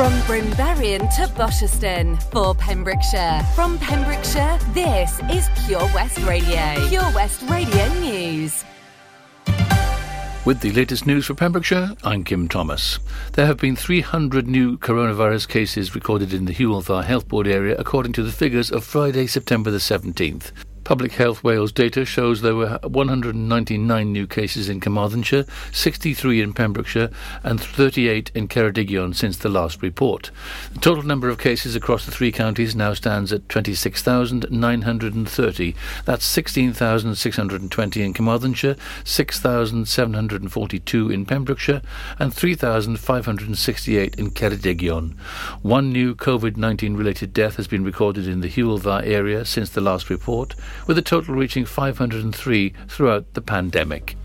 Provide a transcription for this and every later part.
From Brimberian to Bosherston for Pembrokeshire. From Pembrokeshire, this is Pure West Radio. Pure West Radio News. With the latest news for Pembrokeshire, I'm Kim Thomas. There have been 300 new coronavirus cases recorded in the Hywel Dda Health Board area according to the figures of Friday, September the 17th. Public Health Wales data shows there were 199 new cases in Carmarthenshire, 63 in Pembrokeshire, and 38 in Ceredigion since the last report. The total number of cases across the three counties now stands at 26,930. That's 16,620 in Carmarthenshire, 6,742 in Pembrokeshire, and 3,568 in Ceredigion. One new COVID 19 related death has been recorded in the Hywel Dda area since the last report with a total reaching 503 throughout the pandemic.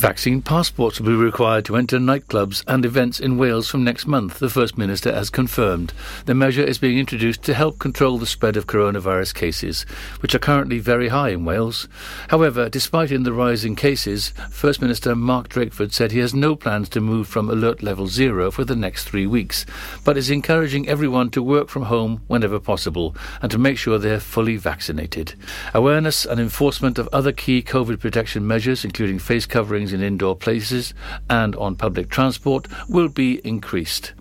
Vaccine passports will be required to enter nightclubs and events in Wales from next month, the First Minister has confirmed. The measure is being introduced to help control the spread of coronavirus cases, which are currently very high in Wales. However, despite in the rise in cases, First Minister Mark Drakeford said he has no plans to move from alert level zero for the next three weeks, but is encouraging everyone to work from home whenever possible and to make sure they're fully vaccinated. Awareness and enforcement of other key COVID protection measures, including face coverings in indoor places and on public transport will be increased.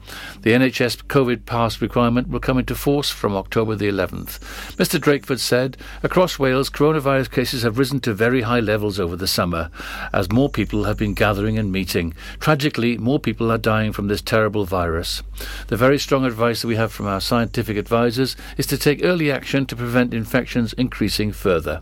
The NHS COVID pass requirement will come into force from October the 11th. Mr Drakeford said, across Wales, coronavirus cases have risen to very high levels over the summer, as more people have been gathering and meeting. Tragically, more people are dying from this terrible virus. The very strong advice that we have from our scientific advisers is to take early action to prevent infections increasing further.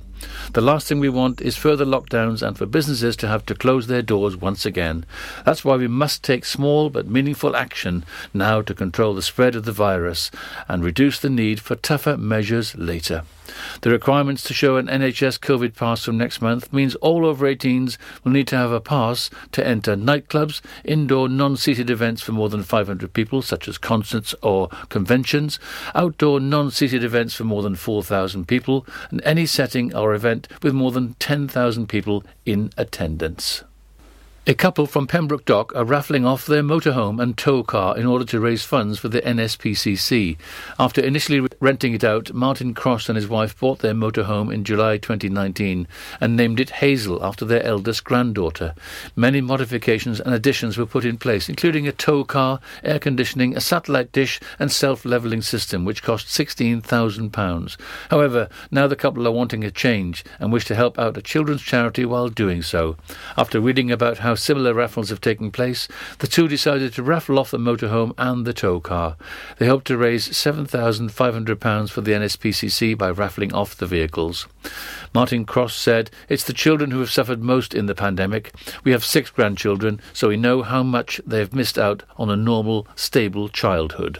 The last thing we want is further lockdowns and for businesses to have to close their doors once again. That's why we must take small but meaningful action now to control the spread of the virus and reduce the need for tougher measures later. The requirements to show an NHS COVID pass from next month means all over 18s will need to have a pass to enter nightclubs, indoor non-seated events for more than 500 people, such as concerts or conventions, outdoor non-seated events for more than 4,000 people, and any setting or event with more than 10,000 people in attendance. A couple from Pembroke Dock are raffling off their motorhome and tow car in order to raise funds for the NSPCC. After initially renting it out, Martin Cross and his wife bought their motorhome in July 2019 and named it Hazel after their eldest granddaughter. Many modifications and additions were put in place, including a tow car, air conditioning, a satellite dish, and self-levelling system, which cost £16,000. However, now the couple are wanting a change and wish to help out a children's charity while doing so. After reading about how similar raffles have taken place, the two decided to raffle off the motorhome and the tow car. They hope to raise £7,500 for the NSPCC by raffling off the vehicles. Martin Cross said, It's the children who have suffered most in the pandemic. We have six grandchildren, so we know how much they have missed out on a normal, stable childhood.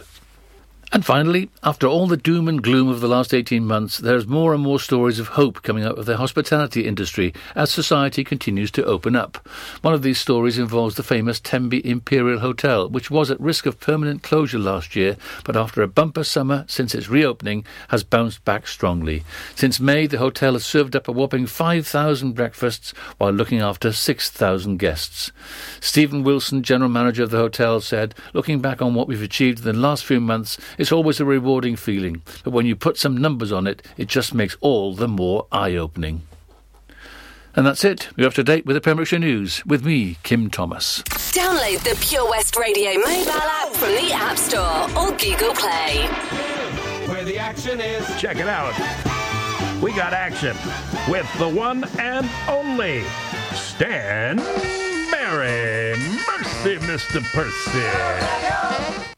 And finally, after all the doom and gloom of the last 18 months, there's more and more stories of hope coming out of the hospitality industry as society continues to open up. One of these stories involves the famous Tenby Imperial Hotel, which was at risk of permanent closure last year, but after a bumper summer since its reopening, has bounced back strongly. Since May, the hotel has served up a whopping 5,000 breakfasts while looking after 6,000 guests. Stephen Wilson, general manager of the hotel, said, Looking back on what we've achieved in the last few months, it's always a rewarding feeling, but when you put some numbers on it, it just makes all the more eye opening. And that's it. You're up to date with the Pembrokeshire News with me, Kim Thomas. Download the Pure West Radio mobile app from the App Store or Google Play. Where the action is. Check it out. We got action with the one and only Stan Berry. Mercy, Mr. Percy.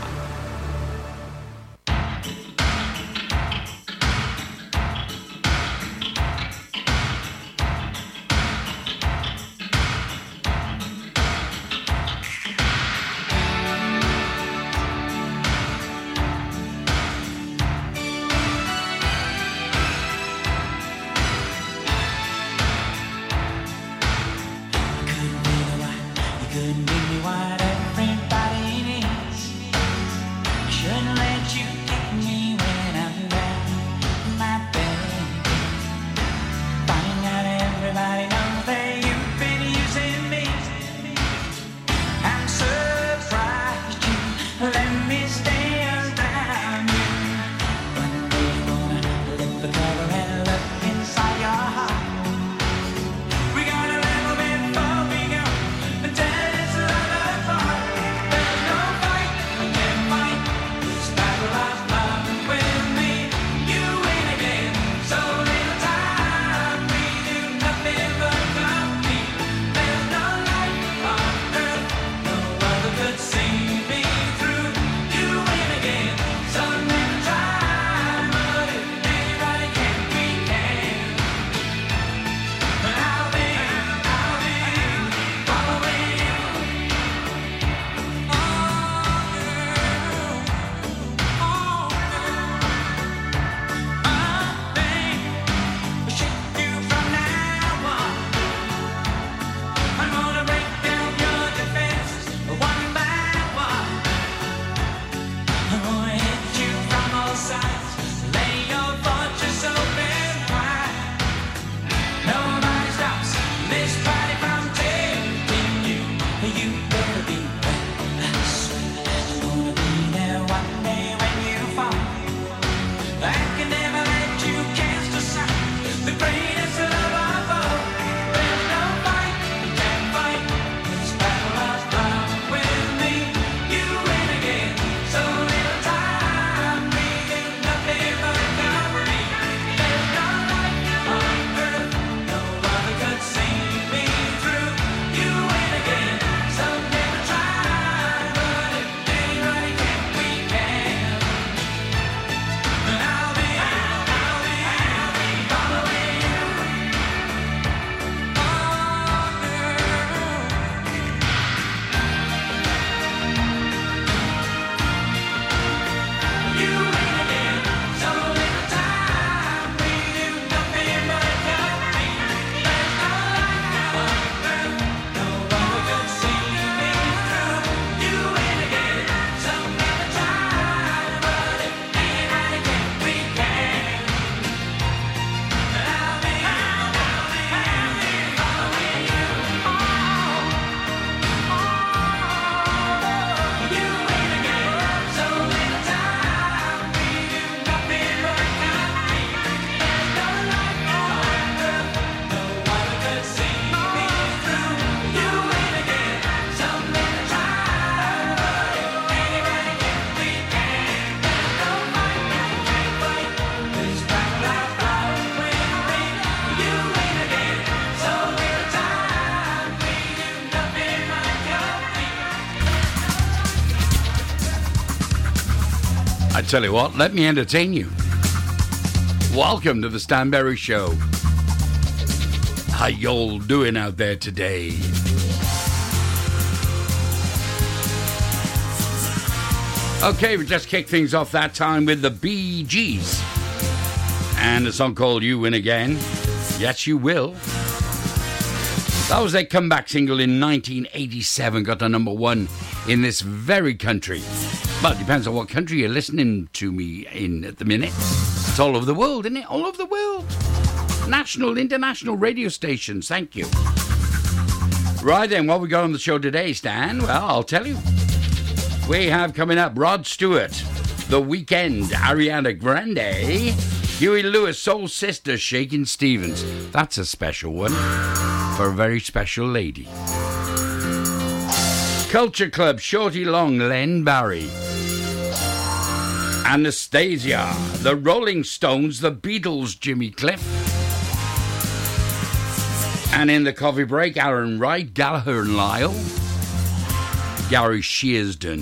Tell you what, let me entertain you. Welcome to the Stan Berry Show. How y'all doing out there today? Okay, we just kicked things off that time with the Bee Gees And a song called You Win Again. Yes, you will. That was their comeback single in 1987, got to number one in this very country. Well, it depends on what country you're listening to me in at the minute. It's all over the world, isn't it? All over the world. National, international radio stations, thank you. Right then, what we got on the show today, Stan? Well, I'll tell you. We have coming up Rod Stewart, The Weeknd, Ariana Grande, Huey Lewis, Soul Sister, Shakin' Stevens. That's a special one for a very special lady. Culture Club, Shorty Long, Len Barry. Anastacia, The Rolling Stones, The Beatles, Jimmy Cliff. And in the coffee break, Aaron Wright, Gallagher and Lyle. Gary Shearston.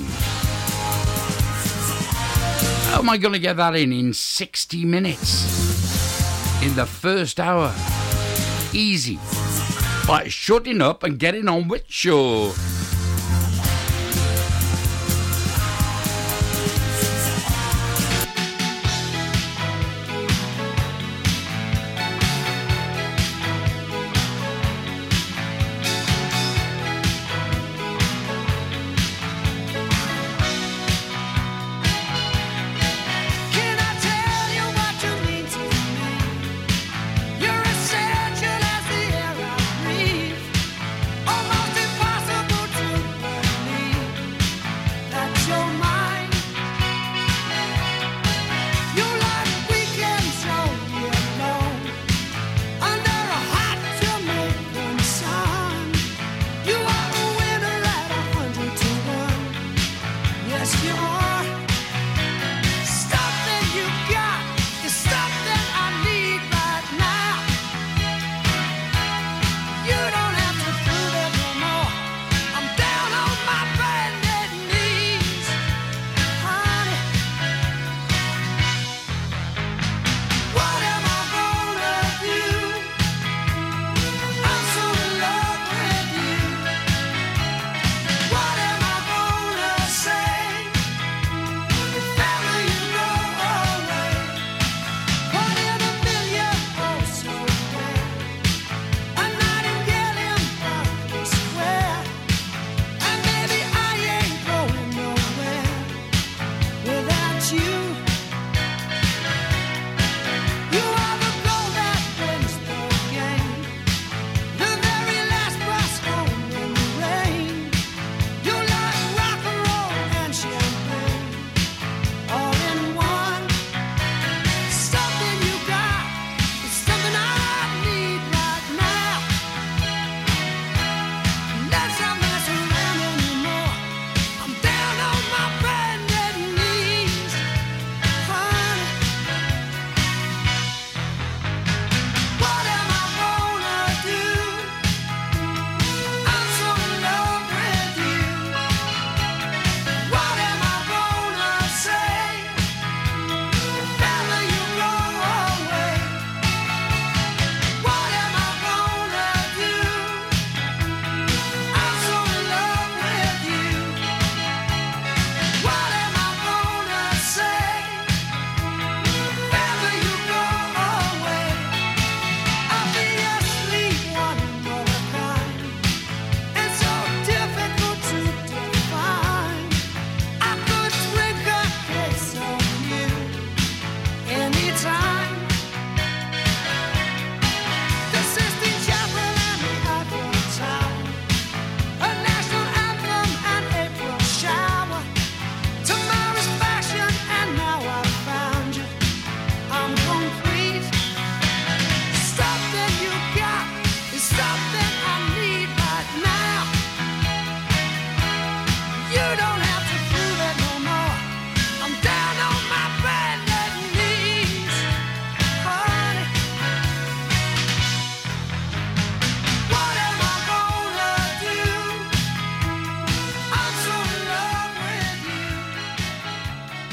How am I going to get that in in 60 minutes? In the first hour? Easy. By shutting up and getting on with show.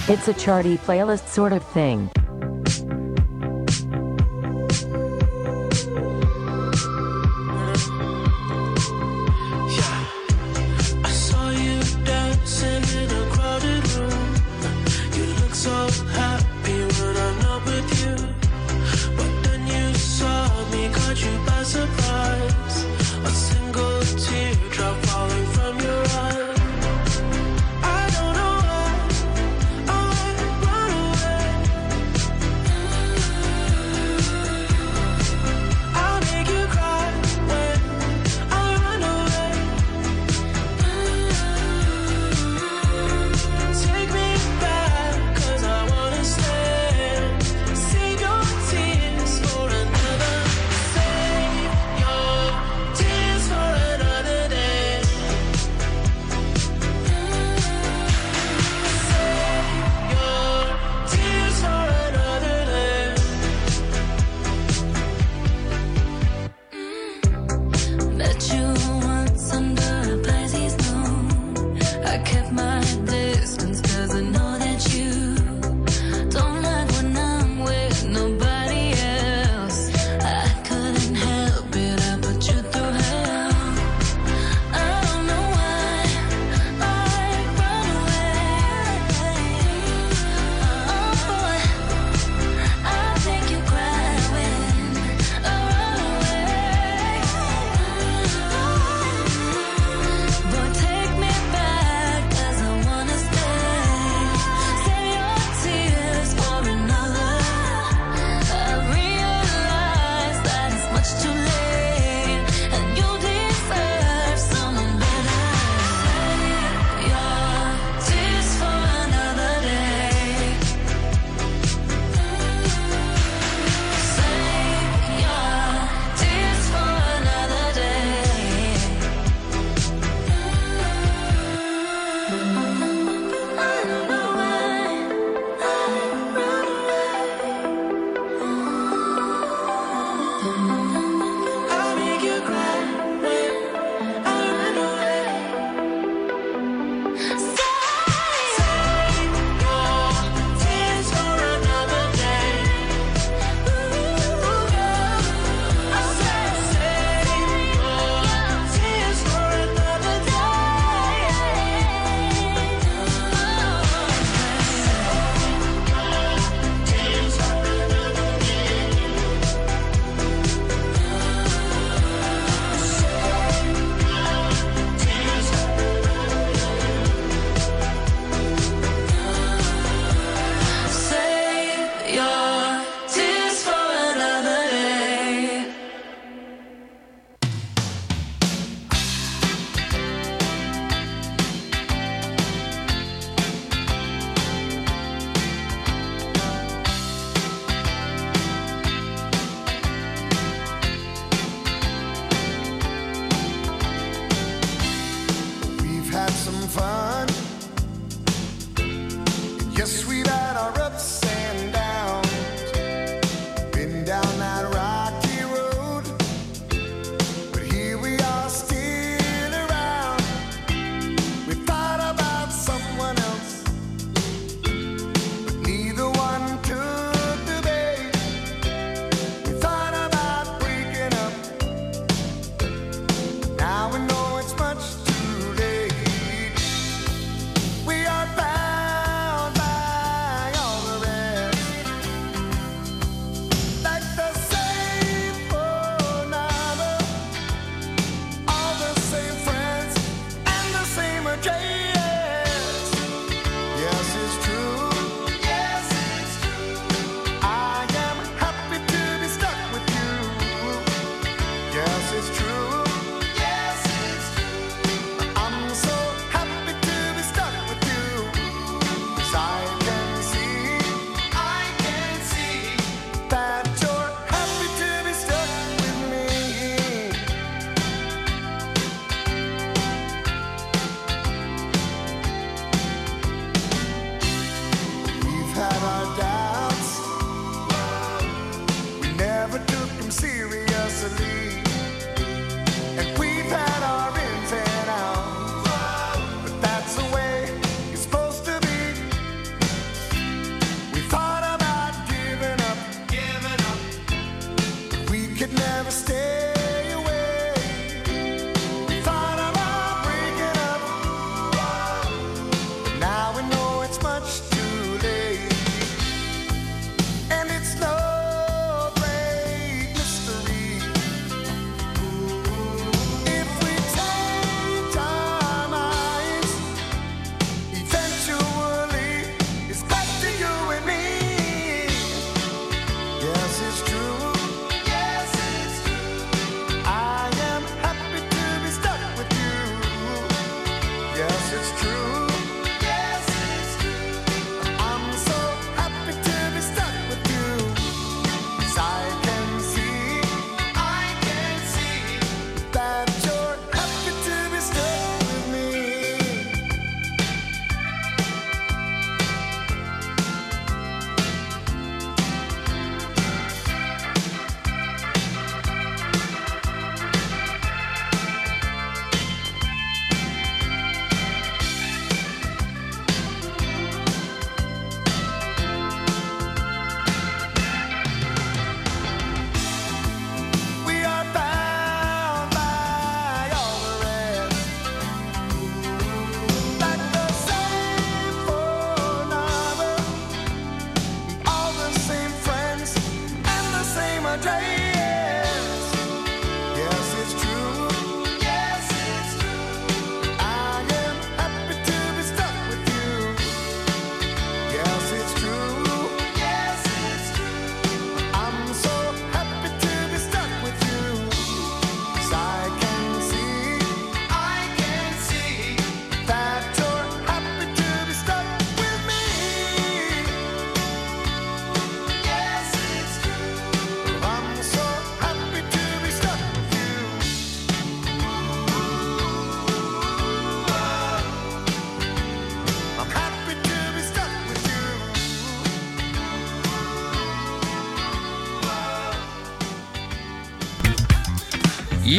It's a charty playlist sort of thing.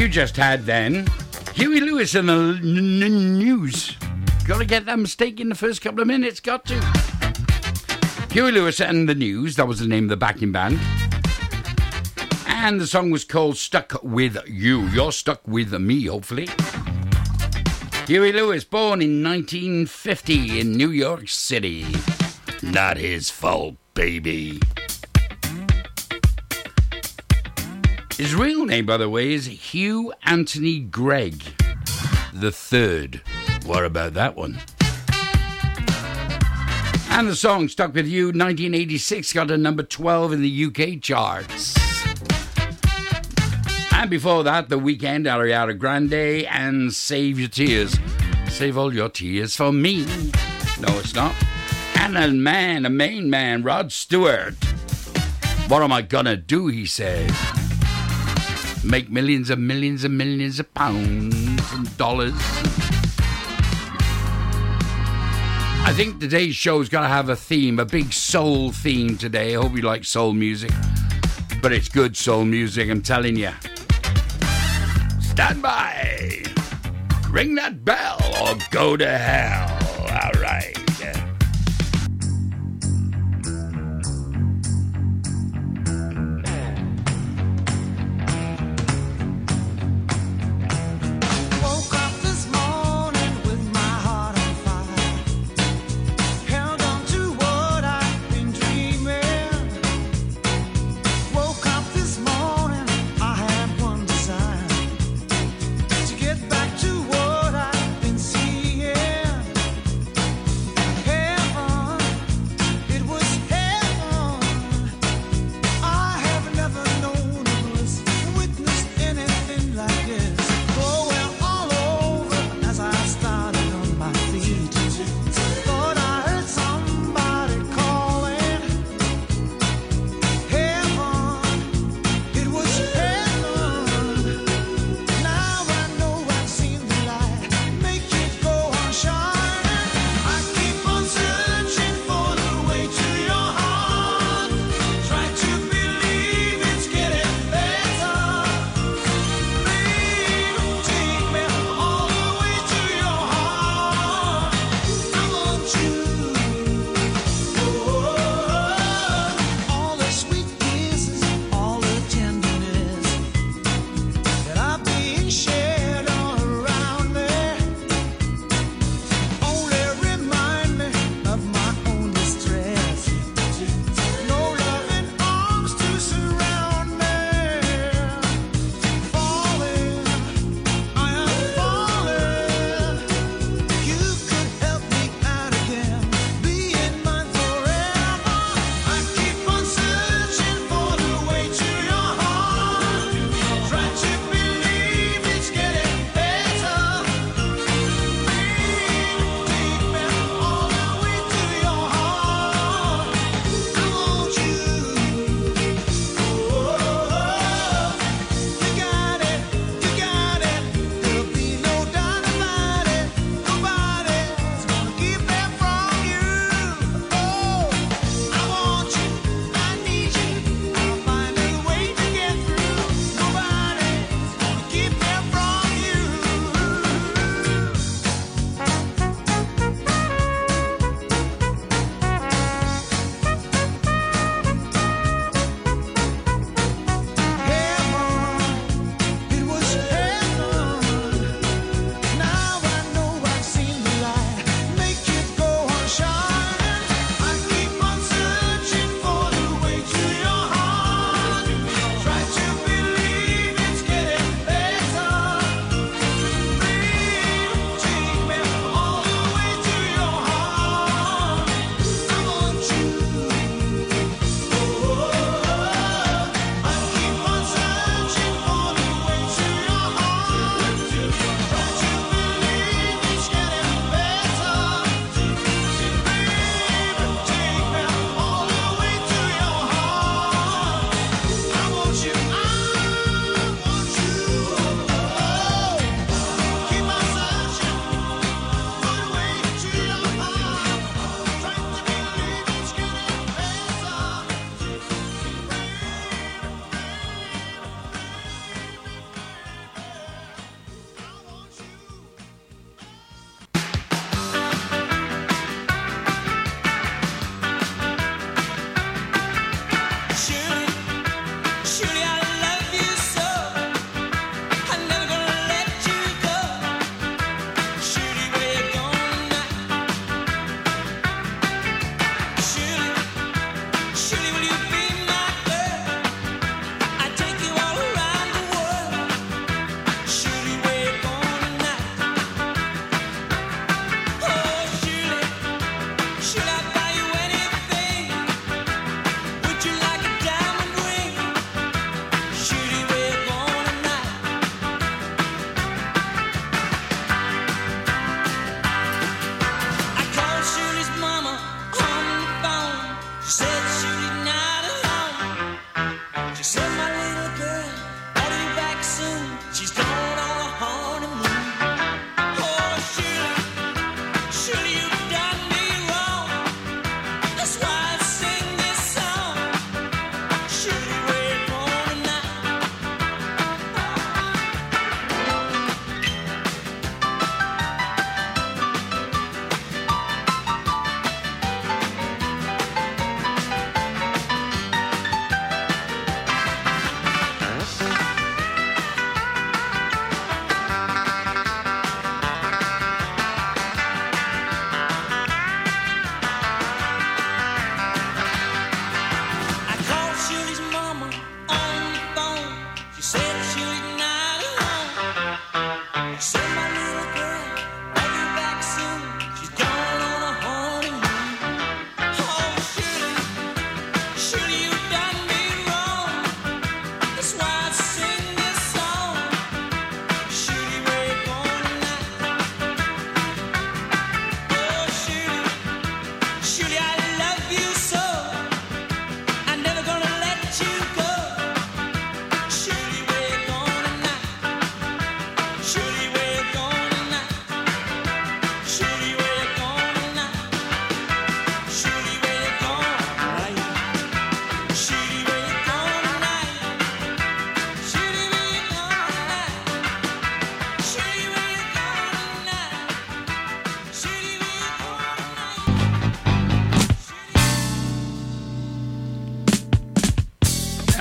You just had then Huey Lewis and the n- n- news. Got to get that mistake in the first couple of minutes. Got to. Huey Lewis and the News. That was the name of the backing band. And the song was called Stuck With You. You're stuck with me, hopefully. Huey Lewis, born in 1950 in New York City. Not his fault, baby. His real name, by the way, is Hugh Anthony Cregg the Third. What about that one? And the song Stuck With You, 1986, got a number 12 in the UK charts. And before that, The Weeknd, Ariana Grande, and Save Your Tears. Save all your tears for me. No, it's not. And a man, a main man, Rod Stewart. What am I gonna do, he said. Make millions and millions and millions of pounds and dollars. I think today's show's got to have a theme, a big soul theme today. I hope you like soul music. But it's good soul music, I'm telling you. Stand by. Ring that bell or go to hell. All right.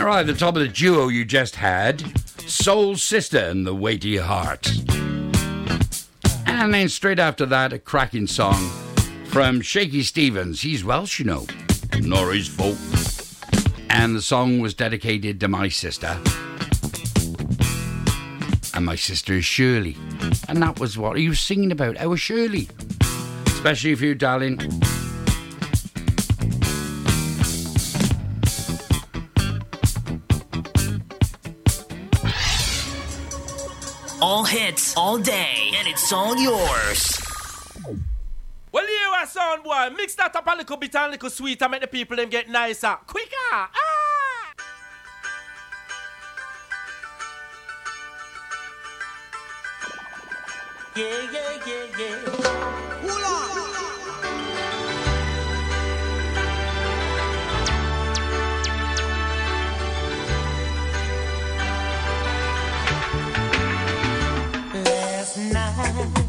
Right, the top of the duo you just had Soul Sister and the Weighty Heart. And then straight after that, a cracking song from Shaky Stevens. He's Welsh, you know, nor fault. And the song was dedicated to my sister. And my sister is Shirley. And that was what he was singing about, our Shirley. Especially for you, darling. All day, and it's all yours. Well, you are sound boy. Mix that up a little bit and a little sweet and make the people them get nicer. Quicker. Ah! Yeah, yeah, yeah, yeah. Last night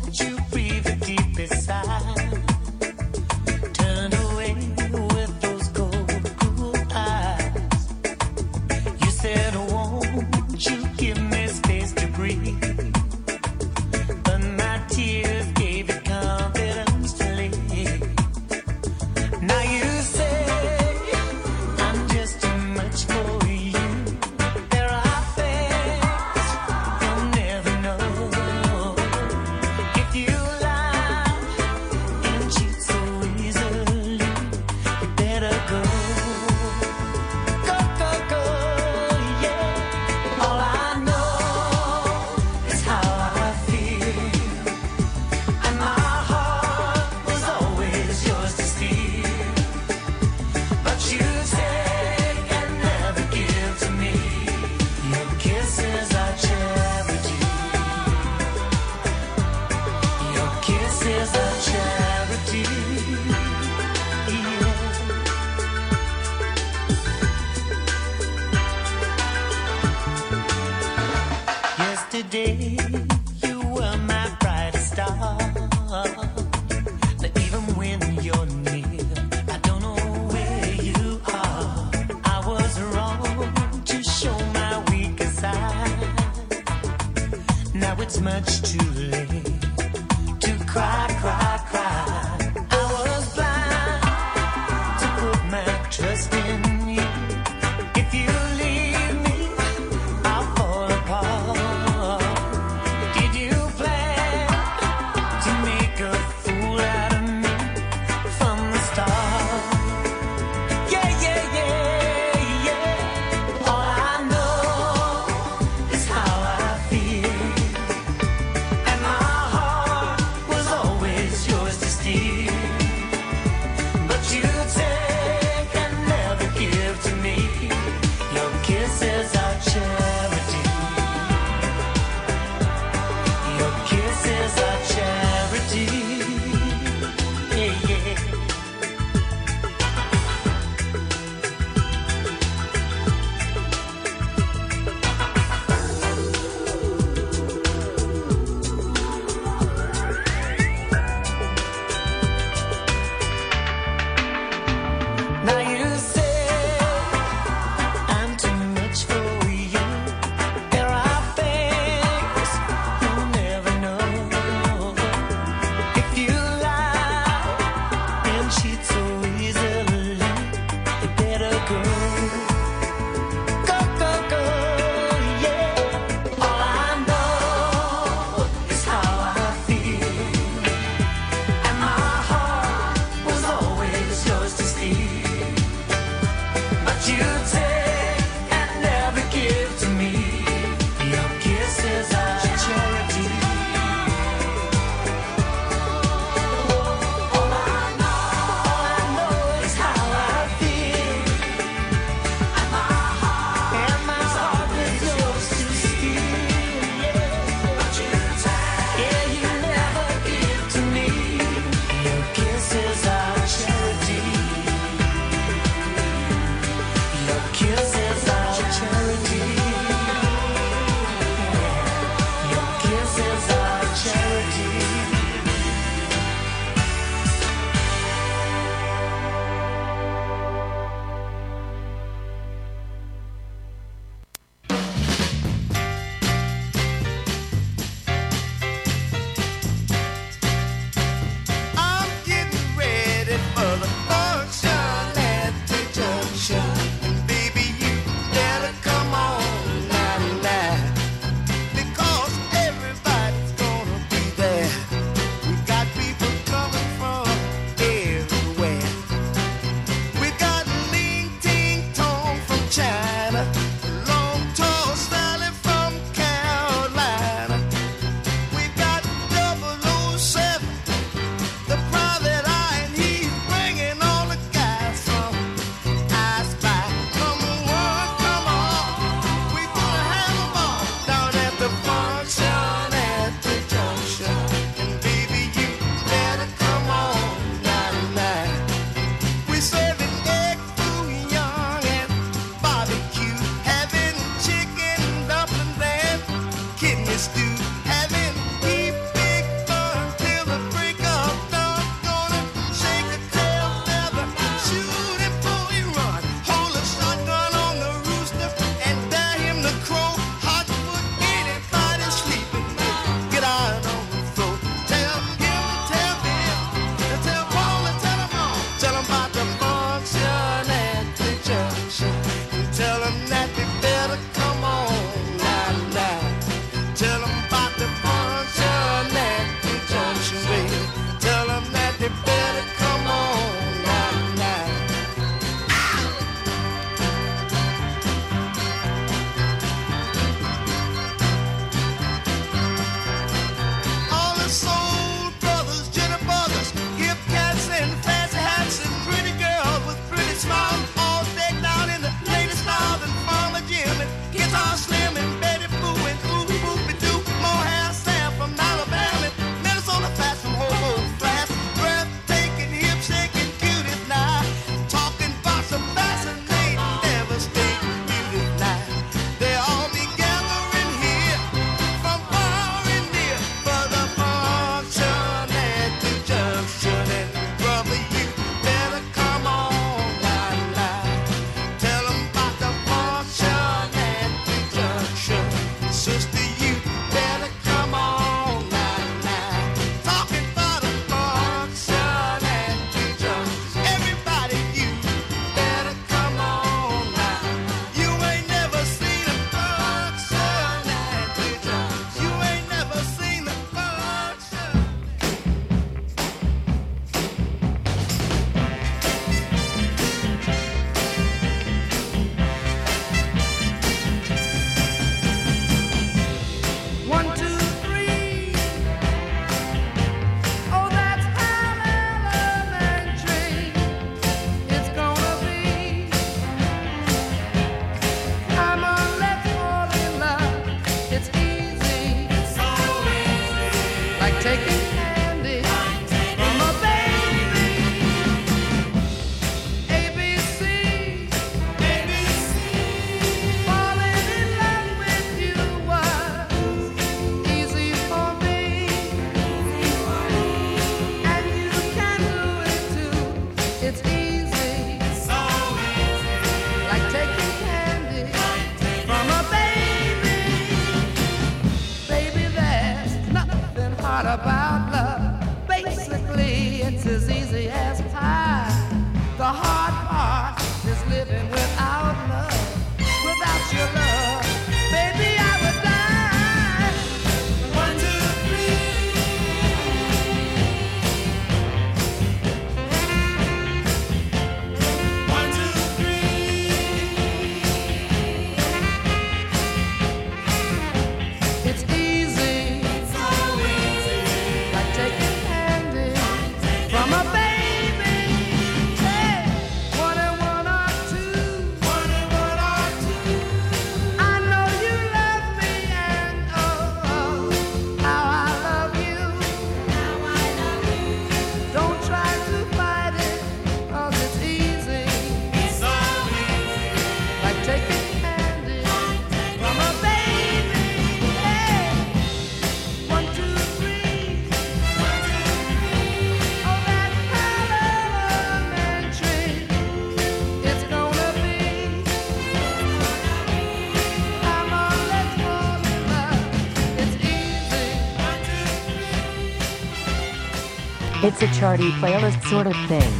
It's a charty playlist sort of thing.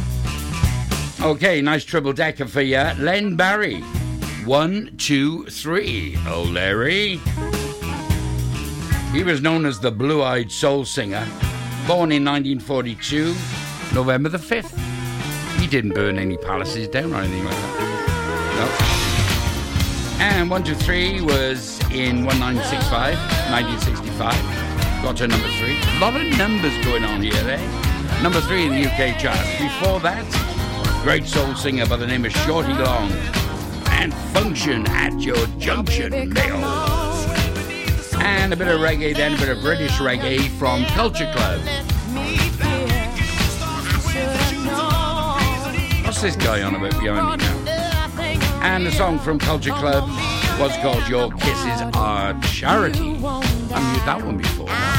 Okay, nice triple decker for you. Len Barry. One, two, three. Oh, Larry. He was known as the Blue Eyed Soul Singer. Born in 1942, November the 5th. He didn't burn any palaces down or anything like that. And 123 was in 1965, 1965. Got to number three. A lot of numbers going on here, eh? Number three in the UK chart. Before that, great soul singer by the name of Shorty Long. And Function at Your Junction, Mail. And a bit of reggae, then a bit of British reggae from Culture Club. What's this guy on about behind me now? And the song from Culture Club was called Your Kisses Are Charity. I've heard that one before.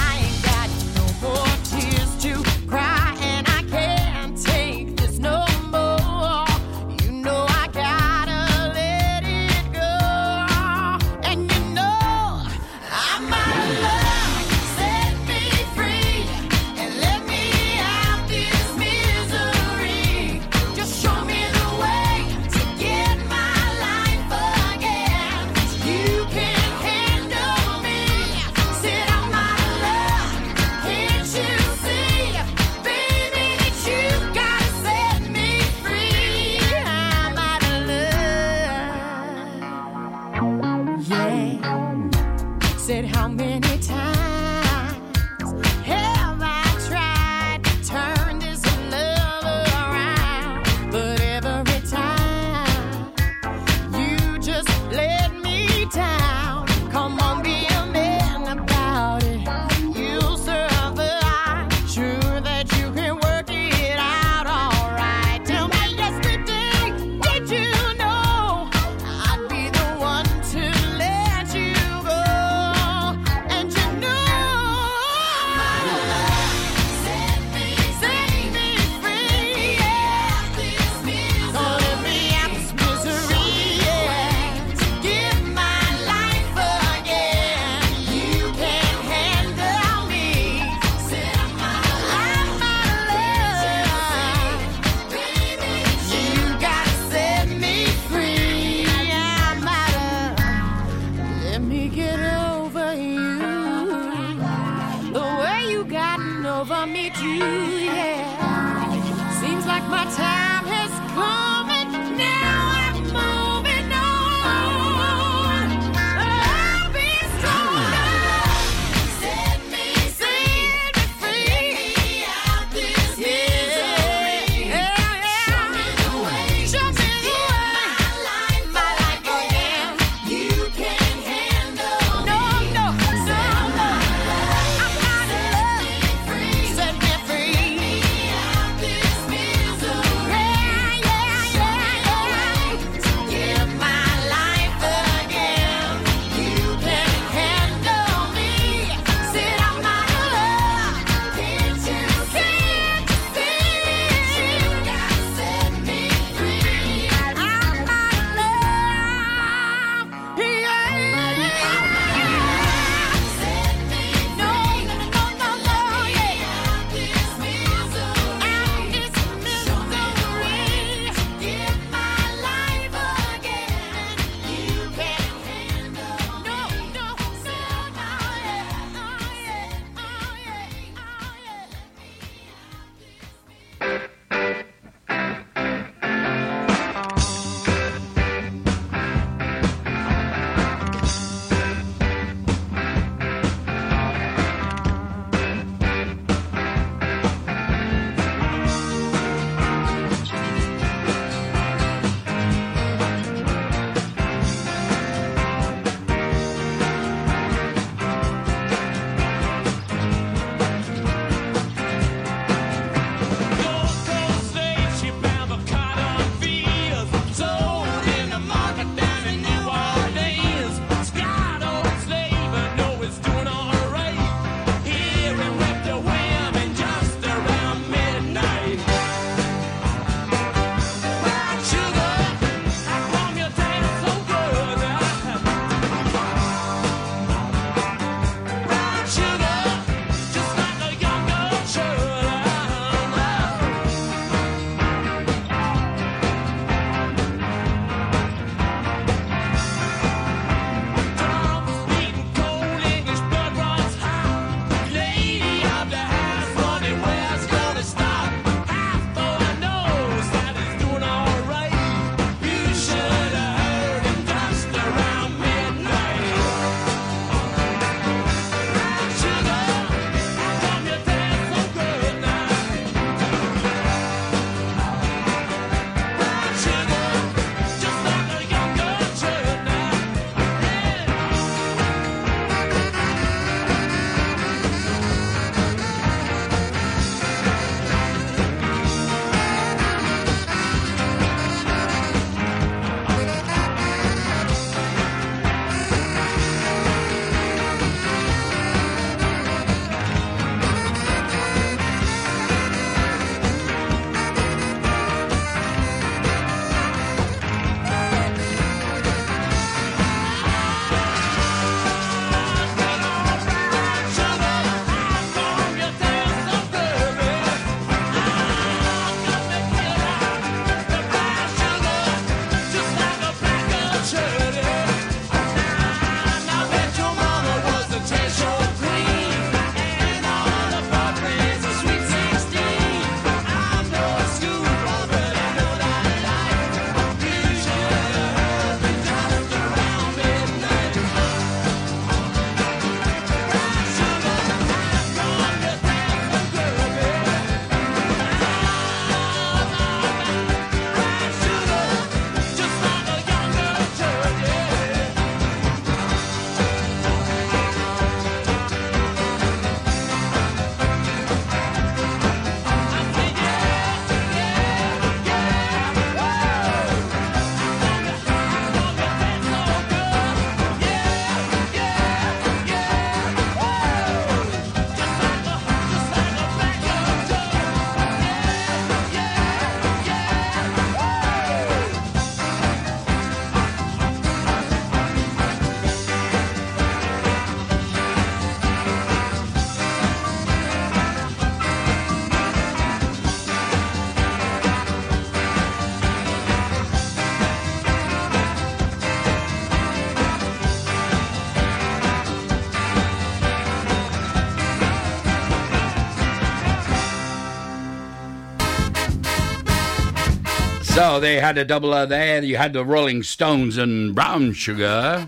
They had a doubler there. You had the Rolling Stones and Brown Sugar.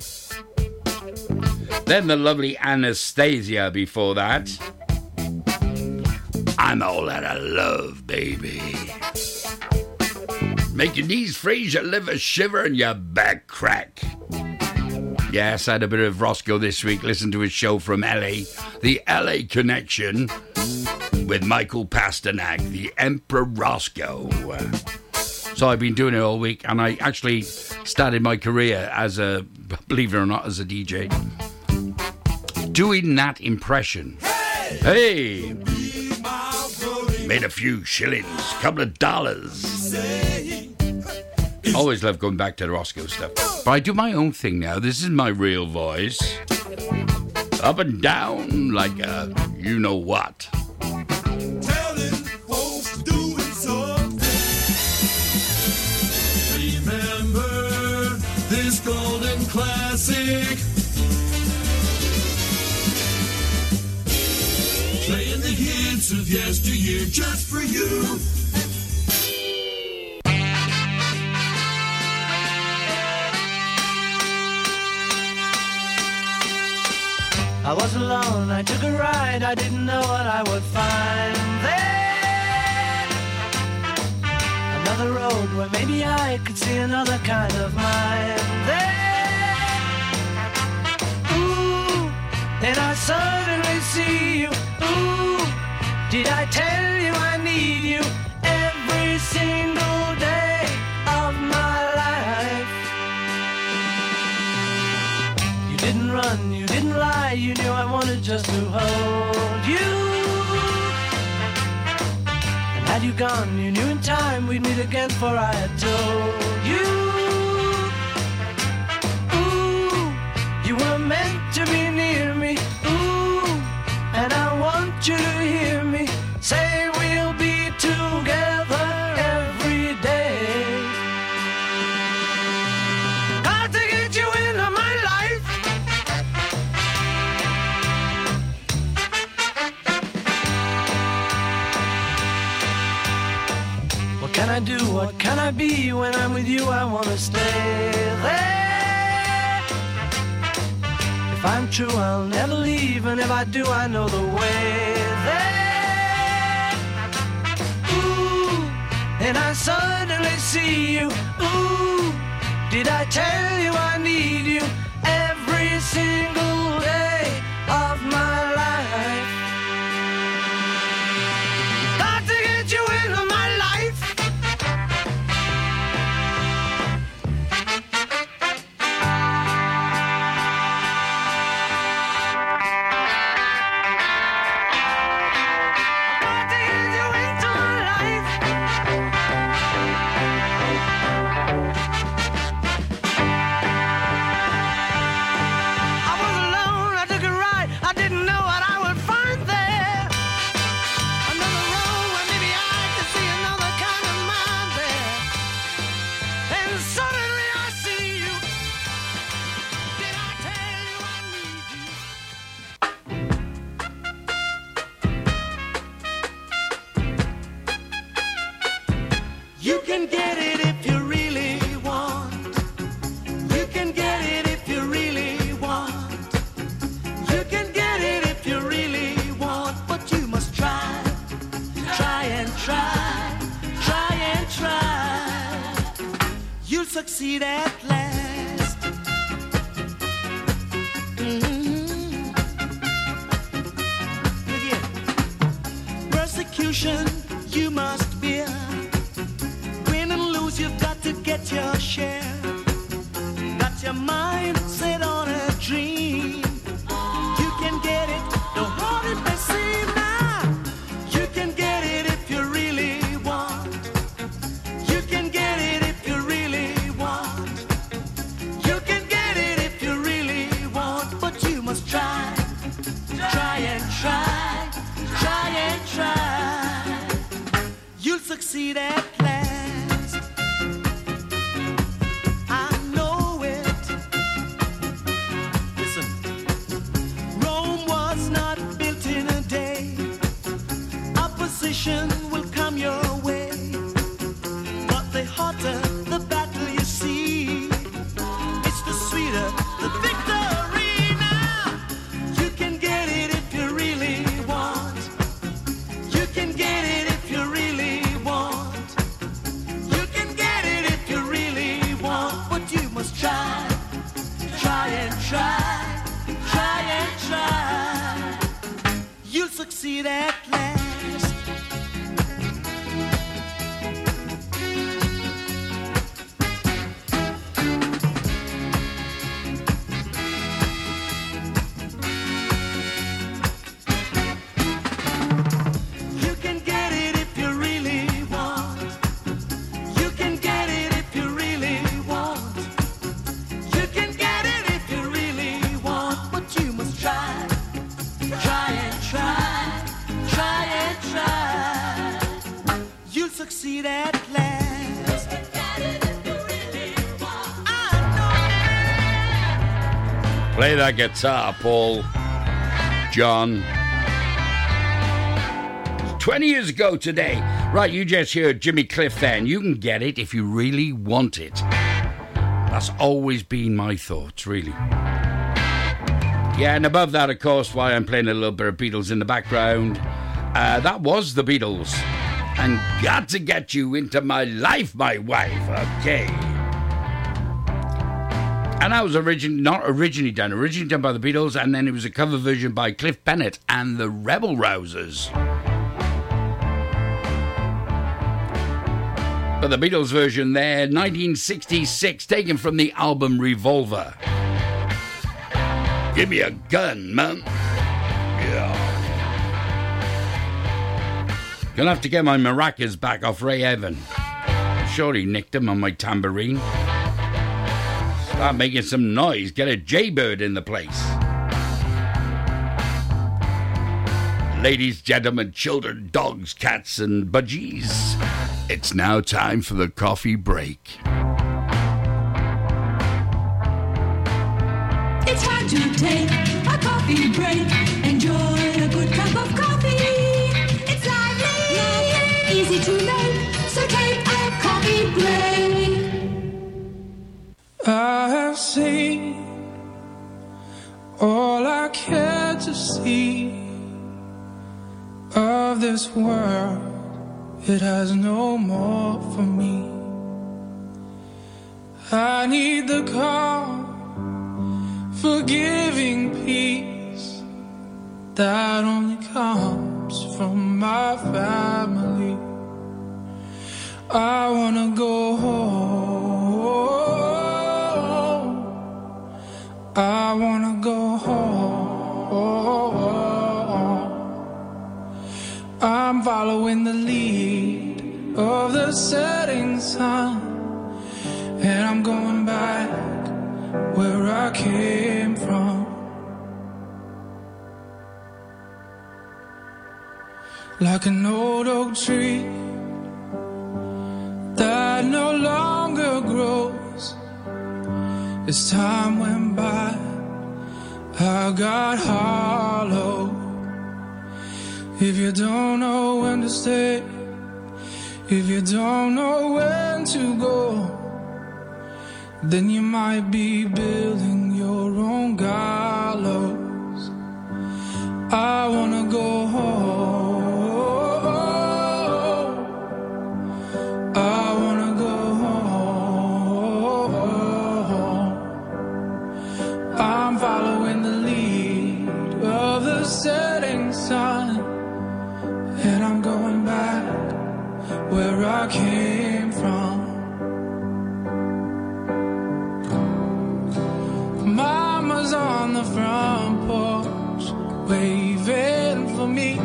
Then the lovely Anastacia before that. I'm all out of love, baby. Make your knees freeze, your liver shiver, and your back crack. Yes, I had a bit of Rosko this week. Listen to his show from LA, the LA Connection, with Michael Pasternak, the Emperor Rosko. So I've been doing it all week, and I actually started my career as a, believe it or not, as a DJ, doing that impression. Hey! Made a few shillings, couple of dollars. Always love going back to the Rosko stuff. But I do my own thing now. This is my real voice. Up and down like a you know what. Of yesteryear just for you. I was alone, I took a ride, I didn't know what I would find there. Another road where maybe I could see another kind of mind there. Ooh, then I suddenly see you. Ooh, did I tell you I need you every single day of my life? You didn't run, you didn't lie, you knew I wanted just to hold you. And had you gone, you knew in time we'd meet again, for I had told you. Be? When I'm with you, I wanna stay there. If I'm true, I'll never leave, and if I do, I know the way there. Ooh, then I suddenly see you. Ooh, did I tell you I need you every single day of my life? That guitar, Paul. John. 20 years ago today. Right, you just heard Jimmy Cliff then. You can get it if you really want it. That's always been my thoughts, really. Yeah, and above that, of course, why I'm playing a little bit of Beatles in the background. Uh, that was the Beatles. And got to get you into my life, my wife. Okay. That was origin not originally done, originally done by the Beatles, and then it was a cover version by Cliff Bennett and the Rebel Rousers. But the Beatles version there, 1966, taken from the album Revolver. Give me a gun, man. Gonna have to get my maracas back off Ray Evan. Sure he nicked them on my tambourine. Start making some noise. Get a jaybird in the place. Ladies, gentlemen, children, dogs, cats, and budgies. It's now time for the coffee break. It's time to take a coffee break. I have seen all I care to see of this world. It has no more for me. I need the calm, forgiving peace that only comes from my family. I wanna go home. I wanna go home. I'm following the lead of the setting sun, and I'm going back where I came from. Like an old oak tree As time went by, I got hollow. If you don't know when to stay, if you don't know when to go, then you might be building your own gallows. I wanna go came from. Mama's on the front porch, waving for me.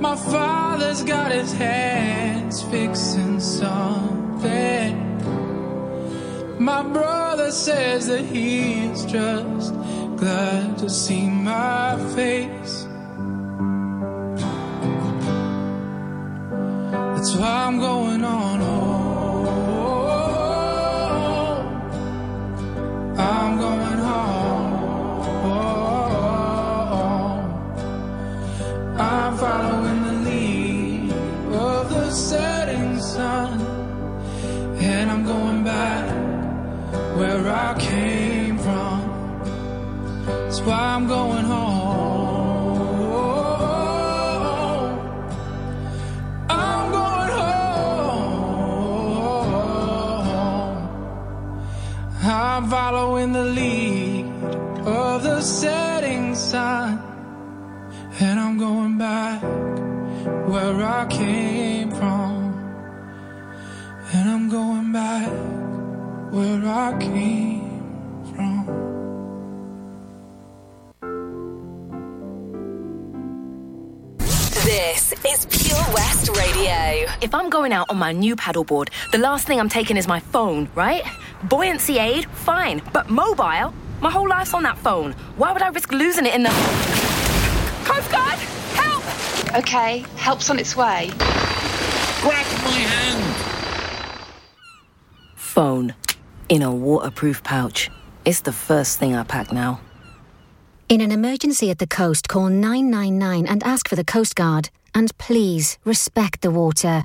My father's got his hands fixing something. My brother says that he's just glad to see my face. That's why I'm going on home. I'm going home. I'm following the lead of the setting sun, and I'm going back where I came from. That's why I'm going home. I'm following the lead of the setting sun. And I'm going back where I came from. And I'm going back where I came from. This is Pure West Radio. If I'm going out on my new paddleboard, the last thing I'm taking is my phone, right? Buoyancy aid, fine. But mobile? My whole life's on that phone. Why would I risk losing it in the. Coast Guard! Help! Okay, help's on its way. Grab my hand! Phone. In a waterproof pouch. It's the first thing I pack now. In an emergency at the coast, call 999 and ask for the Coast Guard. And please respect the water.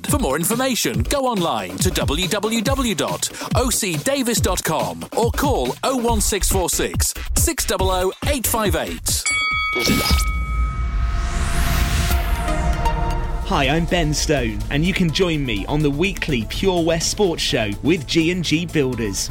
For more information, go online to www.ocdavis.com or call 01646 600 858. Hi, I'm Ben Stone, and you can join me on the weekly Pure West Sports Show with G&G Builders.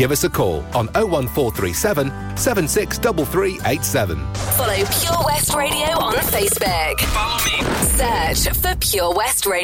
Give us a call on 01437 763387. Follow Pure West Radio on Facebook. Follow me. Search for Pure West Radio.